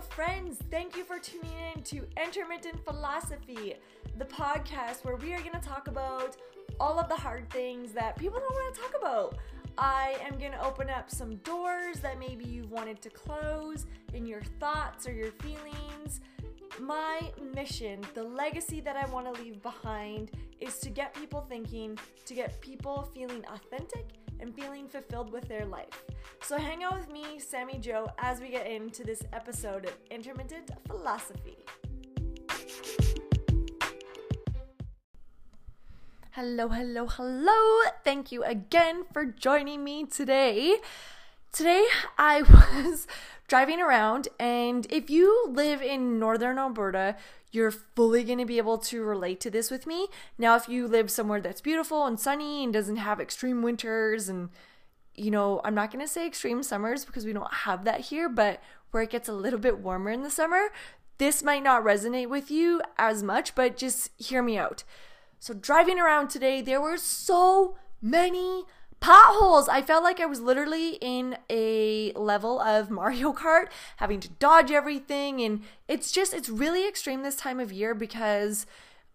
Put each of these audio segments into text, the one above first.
Friends. Thank you for tuning in to Intermittent Philosophy, the podcast where we are going to talk about all of the hard things that people don't want to talk about. I am going to open up some doors that maybe you've wanted to close in your thoughts or your feelings. My mission, the legacy that I want to leave behind, is to get people thinking, to get people feeling authentic and feeling fulfilled with their life. So hang out with me, Sammy Joe, as we get into this episode of Intermittent Philosophy. Hello, hello, hello. Thank you again for joining me today. Today I was driving around, and if you live in northern Alberta, you're fully going to be able to relate to this with me. Now, if you live somewhere that's beautiful and sunny and doesn't have extreme winters, and you know, I'm not going to say extreme summers because we don't have that here, but where it gets a little bit warmer in the summer, this might not resonate with you as much, but just hear me out. So, driving around today, there were so many potholes. I felt like I was literally in a level of Mario Kart, having to dodge everything. And it's just, it's really extreme this time of year because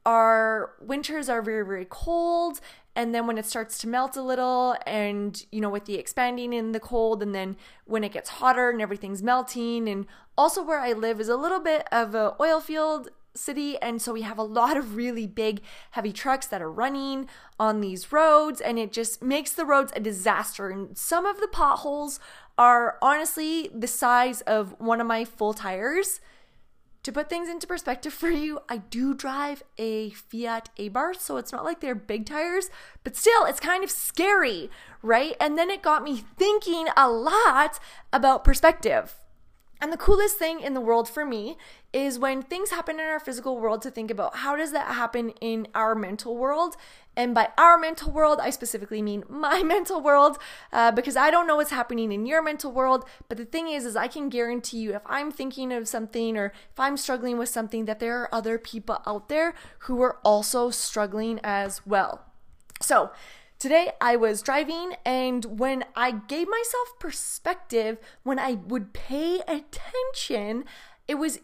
our winters are very, very cold. And then when it starts to melt a little, and you know, with the expanding in the cold, and then when it gets hotter and everything's melting, and also where I live is a little bit of a oil field city and so we have a lot of really big heavy trucks that are running on these roads and it just makes the roads a disaster and some of the potholes are honestly the size of one of my full tires to put things into perspective for you, I do drive a Fiat Abarth, so it's not like they're big tires, but still, it's kind of scary, right? And then it got me thinking a lot about perspective. And the coolest thing in the world for me is when things happen in our physical world to think about how does that happen in our mental world? And by our mental world i specifically mean my mental world uh, because i don't know what's happening in your mental world. But the thing is is i can guarantee you if i'm thinking of something or if i'm struggling with something that there are other people out there who are also struggling as well. So Today I was driving, and when I gave myself perspective, when I would pay attention, it was,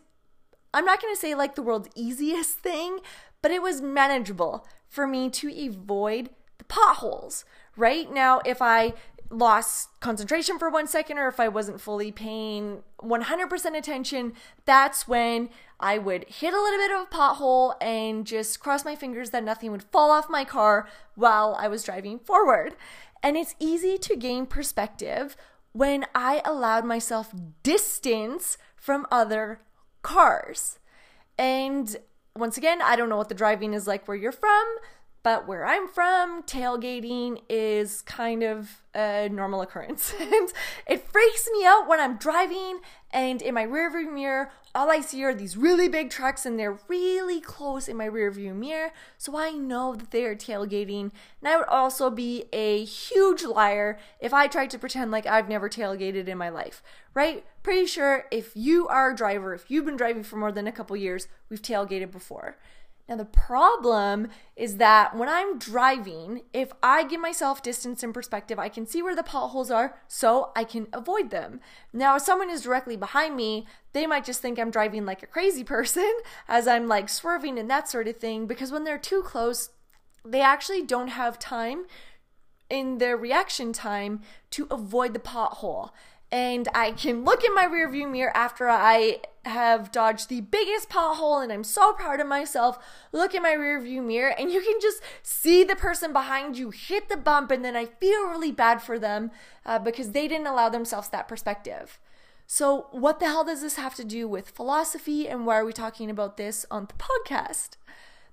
I'm not gonna say like the world's easiest thing, but it was manageable for me to avoid the potholes. Right now, if I lost concentration for one second or if I wasn't fully paying 100% attention, that's when I would hit a little bit of a pothole and just cross my fingers that nothing would fall off my car while I was driving forward. And it's easy to gain perspective when I allowed myself distance from other cars. And once again, I don't know what the driving is like where you're from. But where I'm from, tailgating is kind of a normal occurrence. and it freaks me out when I'm driving and in my rearview mirror, all I see are these really big trucks and they're really close in my rearview mirror. So I know that they are tailgating. And I would also be a huge liar if I tried to pretend like I've never tailgated in my life, right? Pretty sure if you are a driver, if you've been driving for more than a couple years, we've tailgated before. Now, the problem is that when I'm driving, if I give myself distance and perspective, I can see where the potholes are so I can avoid them. Now, if someone is directly behind me, they might just think I'm driving like a crazy person as I'm like swerving and that sort of thing because when they're too close, they actually don't have time in their reaction time to avoid the pothole and I can look in my rearview mirror after I have dodged the biggest pothole and I'm so proud of myself. Look in my rearview mirror and you can just see the person behind you hit the bump and then I feel really bad for them uh, because they didn't allow themselves that perspective. So, what the hell does this have to do with philosophy and why are we talking about this on the podcast?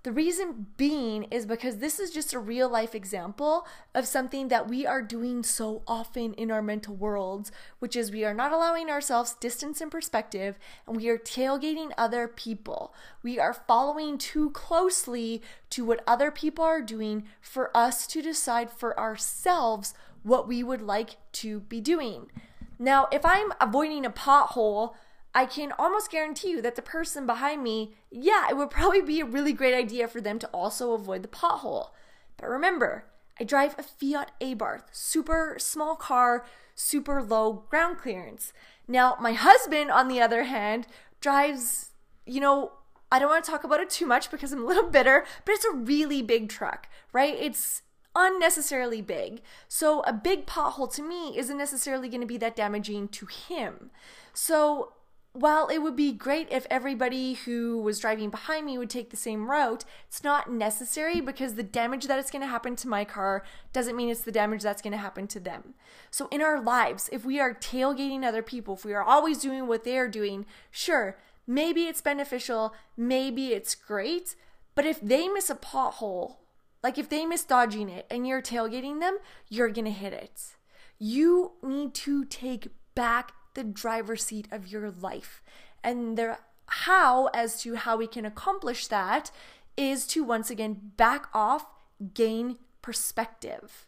The reason being is because this is just a real life example of something that we are doing so often in our mental worlds, which is we are not allowing ourselves distance and perspective and we are tailgating other people. We are following too closely to what other people are doing for us to decide for ourselves what we would like to be doing. Now, if I'm avoiding a pothole, I can almost guarantee you that the person behind me, yeah, it would probably be a really great idea for them to also avoid the pothole. But remember, I drive a Fiat Abarth, super small car, super low ground clearance. Now, my husband, on the other hand, drives, you know, I don't want to talk about it too much because I'm a little bitter, but it's a really big truck, right? It's unnecessarily big. So a big pothole to me isn't necessarily going to be that damaging to him. So while it would be great if everybody who was driving behind me would take the same route, it's not necessary because the damage that is going to happen to my car doesn't mean it's the damage that's going to happen to them. So, in our lives, if we are tailgating other people, if we are always doing what they're doing, sure, maybe it's beneficial, maybe it's great, but if they miss a pothole, like if they miss dodging it and you're tailgating them, you're going to hit it. You need to take back the driver's seat of your life. And the how as to how we can accomplish that is to once again back off, gain perspective,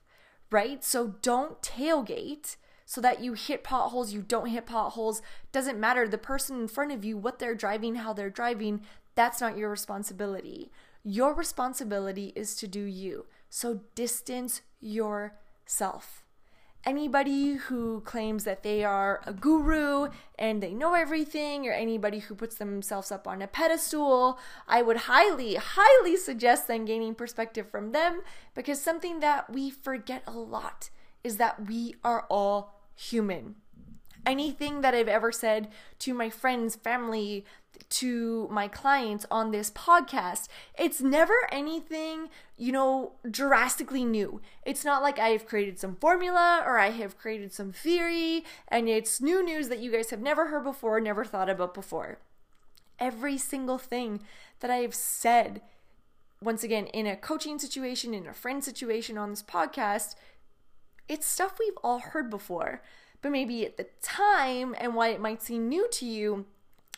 right? So don't tailgate so that you hit potholes, you don't hit potholes. Doesn't matter. The person in front of you, what they're driving, how they're driving, that's not your responsibility. Your responsibility is to do you. So distance yourself anybody who claims that they are a guru and they know everything, or anybody who puts themselves up on a pedestal, I would highly, highly suggest then gaining perspective from them because something that we forget a lot is that we are all human anything that I've ever said to my friends, family, to my clients on this podcast, it's never anything, you know, drastically new. It's not like I have created some formula or I have created some theory and it's new news that you guys have never heard before, never thought about before. Every single thing that I have said, once again, in a coaching situation, in a friend situation on this podcast, it's stuff we've all heard before but maybe at the time and why it might seem new to you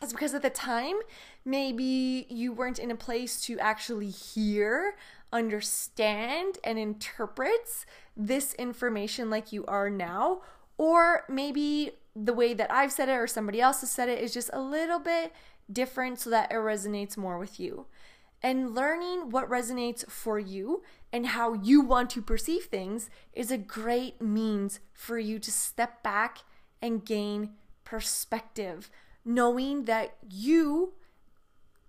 is because at the time maybe you weren't in a place to actually hear, understand, and interpret this information like you are now. Or maybe the way that I've said it or somebody else has said it is just a little bit different so that it resonates more with you. And learning what resonates for you and how you want to perceive things is a great means for you to step back and gain perspective, knowing that you,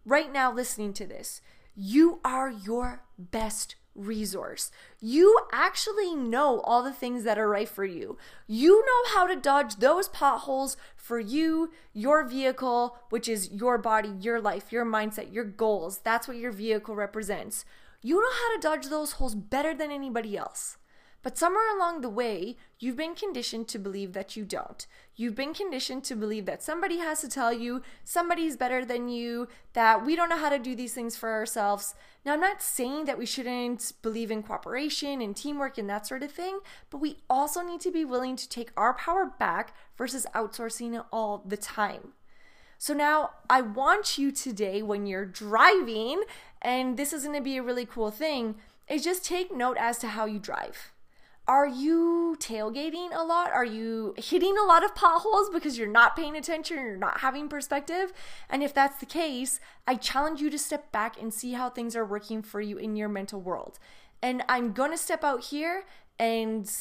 right now listening to this, you are your best resource. You actually know all the things that are right for you. You know how to dodge those potholes for you, your vehicle, which is your body, your life, your mindset, your goals. That's what your vehicle represents. You know how to dodge those holes better than anybody else. But somewhere along the way, you've been conditioned to believe that you don't. You've been conditioned to believe that somebody has to tell you somebody's better than you, that we don't know how to do these things for ourselves. Now, I'm not saying that we shouldn't believe in cooperation and teamwork and that sort of thing, but we also need to be willing to take our power back versus outsourcing it all the time. So now I want you today, when you're driving, and this is to be a really cool thing, is just take note as to how you drive. Are you tailgating a lot? Are you hitting a lot of potholes because you're not paying attention you're not having perspective? And if that's the case, I challenge you to step back and see how things are working for you in your mental world. And I'm going to step out here and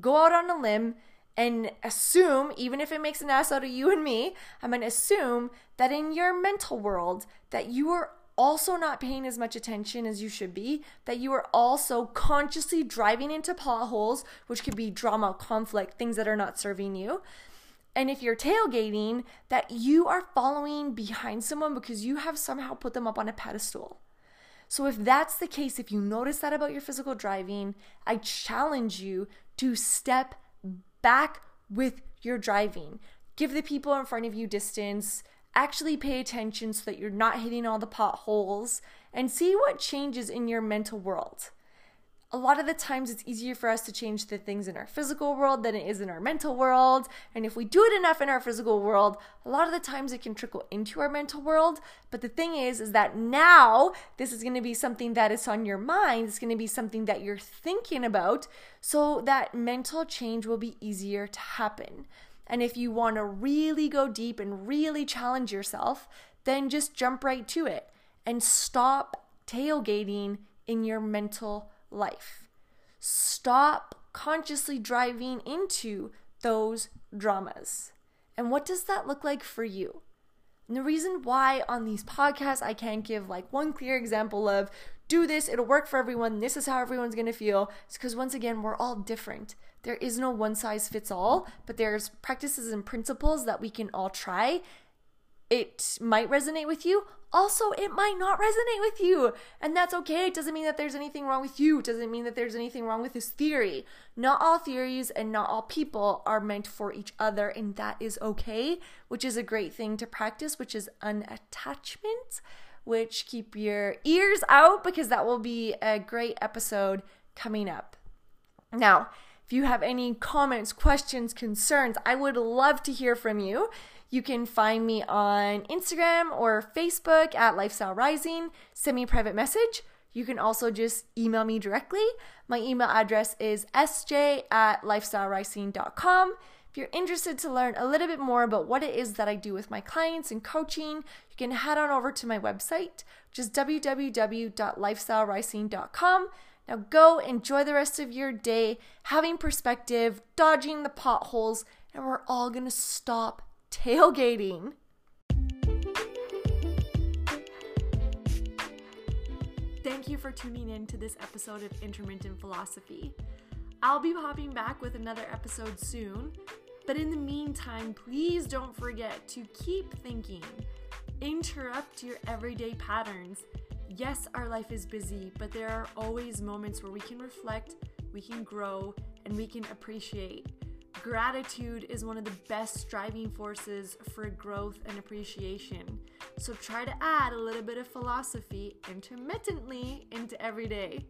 go out on a limb and assume, even if it makes an ass out of you and me, I'm going to assume that in your mental world that you are also not paying as much attention as you should be, that you are also consciously driving into potholes, which could be drama, conflict, things that are not serving you. And if you're tailgating, that you are following behind someone because you have somehow put them up on a pedestal. So, if that's the case, if you notice that about your physical driving, I challenge you to step back with your driving. Give the people in front of you distance. Actually pay attention so that you're not hitting all the potholes and see what changes in your mental world a lot of the times it's easier for us to change the things in our physical world than it is in our mental world. And if we do it enough in our physical world, a lot of the times it can trickle into our mental world. But the thing is, is that now this is going to be something that is on your mind. It's going to be something that you're thinking about. So that mental change will be easier to happen. And if you want to really go deep and really challenge yourself, then just jump right to it and stop tailgating in your mental life. stop consciously driving into those dramas. And what does that look like for you? And the reason why on these podcasts I can't give like one clear example of do this, it'll work for everyone, this is how everyone's gonna feel, It's because once again, we're all different. There is no one size fits all, but there's practices and principles that we can all try. It might resonate with you, also, it might not resonate with you, and that's okay. It doesn't mean that there's anything wrong with you. It doesn't mean that there's anything wrong with this theory. Not all theories and not all people are meant for each other, and that is okay, which is a great thing to practice, which is unattachment, which keep your ears out because that will be a great episode coming up. Now, if you have any comments, questions, concerns, I would love to hear from you. You can find me on Instagram or Facebook at Lifestyle Rising. Send me a private message. You can also just email me directly. My email address is sj at lifestylerising.com. If you're interested to learn a little bit more about what it is that I do with my clients and coaching, you can head on over to my website, which is. Now go enjoy the rest of your day, having perspective, dodging the potholes, and we're all gonna stop tailgating. Thank you for tuning in to this episode of Intermittent Philosophy. I'll be popping back with another episode soon, but in the meantime, please don't forget to keep thinking. Interrupt your everyday patterns. Yes, our life is busy, but there are always moments where we can reflect, we can grow, and we can appreciate. Gratitude is one of the best driving forces for growth and appreciation. So try to add a little bit of philosophy intermittently into every day.